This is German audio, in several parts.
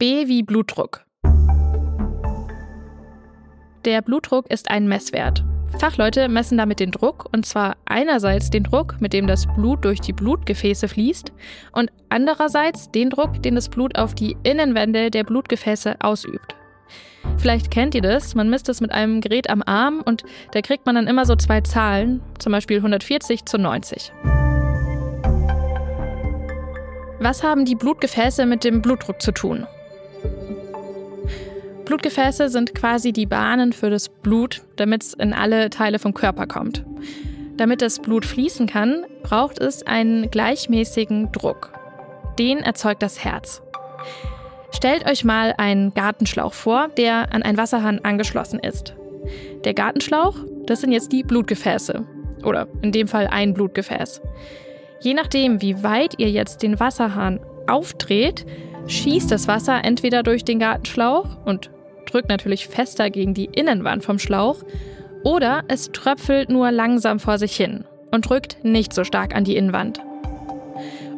B wie Blutdruck. Der Blutdruck ist ein Messwert. Fachleute messen damit den Druck, und zwar einerseits den Druck, mit dem das Blut durch die Blutgefäße fließt, und andererseits den Druck, den das Blut auf die Innenwände der Blutgefäße ausübt. Vielleicht kennt ihr das, man misst es mit einem Gerät am Arm und da kriegt man dann immer so zwei Zahlen, zum Beispiel 140 zu 90. Was haben die Blutgefäße mit dem Blutdruck zu tun? Blutgefäße sind quasi die Bahnen für das Blut, damit es in alle Teile vom Körper kommt. Damit das Blut fließen kann, braucht es einen gleichmäßigen Druck. Den erzeugt das Herz. Stellt euch mal einen Gartenschlauch vor, der an einen Wasserhahn angeschlossen ist. Der Gartenschlauch, das sind jetzt die Blutgefäße. Oder in dem Fall ein Blutgefäß. Je nachdem, wie weit ihr jetzt den Wasserhahn aufdreht, schießt das Wasser entweder durch den Gartenschlauch und drückt natürlich fester gegen die Innenwand vom Schlauch, oder es tröpfelt nur langsam vor sich hin und drückt nicht so stark an die Innenwand.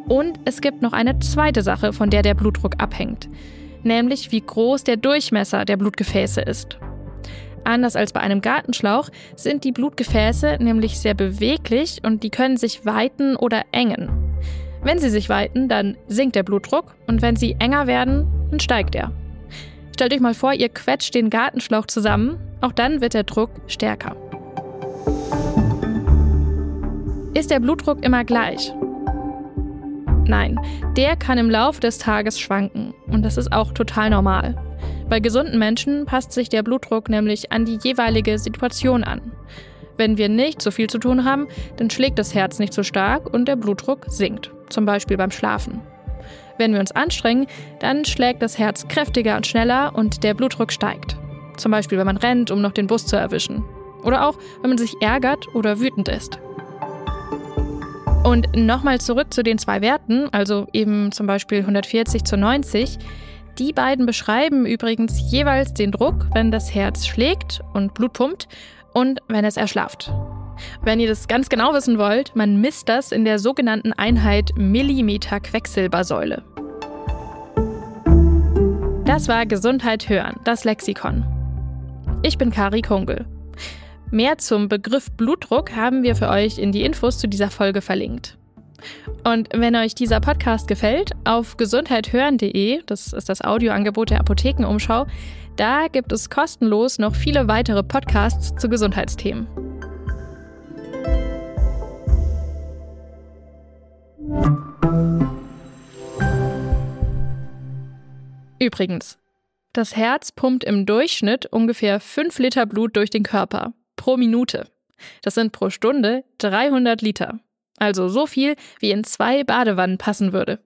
Und es gibt noch eine zweite Sache, von der der Blutdruck abhängt, nämlich wie groß der Durchmesser der Blutgefäße ist. Anders als bei einem Gartenschlauch sind die Blutgefäße nämlich sehr beweglich und die können sich weiten oder engen. Wenn sie sich weiten, dann sinkt der Blutdruck und wenn sie enger werden, dann steigt er. Stellt euch mal vor, ihr quetscht den Gartenschlauch zusammen, auch dann wird der Druck stärker. Ist der Blutdruck immer gleich? Nein, der kann im Laufe des Tages schwanken und das ist auch total normal. Bei gesunden Menschen passt sich der Blutdruck nämlich an die jeweilige Situation an. Wenn wir nicht so viel zu tun haben, dann schlägt das Herz nicht so stark und der Blutdruck sinkt, zum Beispiel beim Schlafen. Wenn wir uns anstrengen, dann schlägt das Herz kräftiger und schneller und der Blutdruck steigt. Zum Beispiel, wenn man rennt, um noch den Bus zu erwischen. Oder auch, wenn man sich ärgert oder wütend ist. Und nochmal zurück zu den zwei Werten, also eben zum Beispiel 140 zu 90. Die beiden beschreiben übrigens jeweils den Druck, wenn das Herz schlägt und Blut pumpt und wenn es erschlafft. Wenn ihr das ganz genau wissen wollt, man misst das in der sogenannten Einheit Millimeter Quecksilbersäule. Das war Gesundheit hören, das Lexikon. Ich bin Kari Kungel. Mehr zum Begriff Blutdruck haben wir für euch in die Infos zu dieser Folge verlinkt. Und wenn euch dieser Podcast gefällt, auf gesundheithören.de, das ist das Audioangebot der Apothekenumschau, da gibt es kostenlos noch viele weitere Podcasts zu Gesundheitsthemen. Übrigens, das Herz pumpt im Durchschnitt ungefähr 5 Liter Blut durch den Körper pro Minute. Das sind pro Stunde 300 Liter. Also so viel, wie in zwei Badewannen passen würde.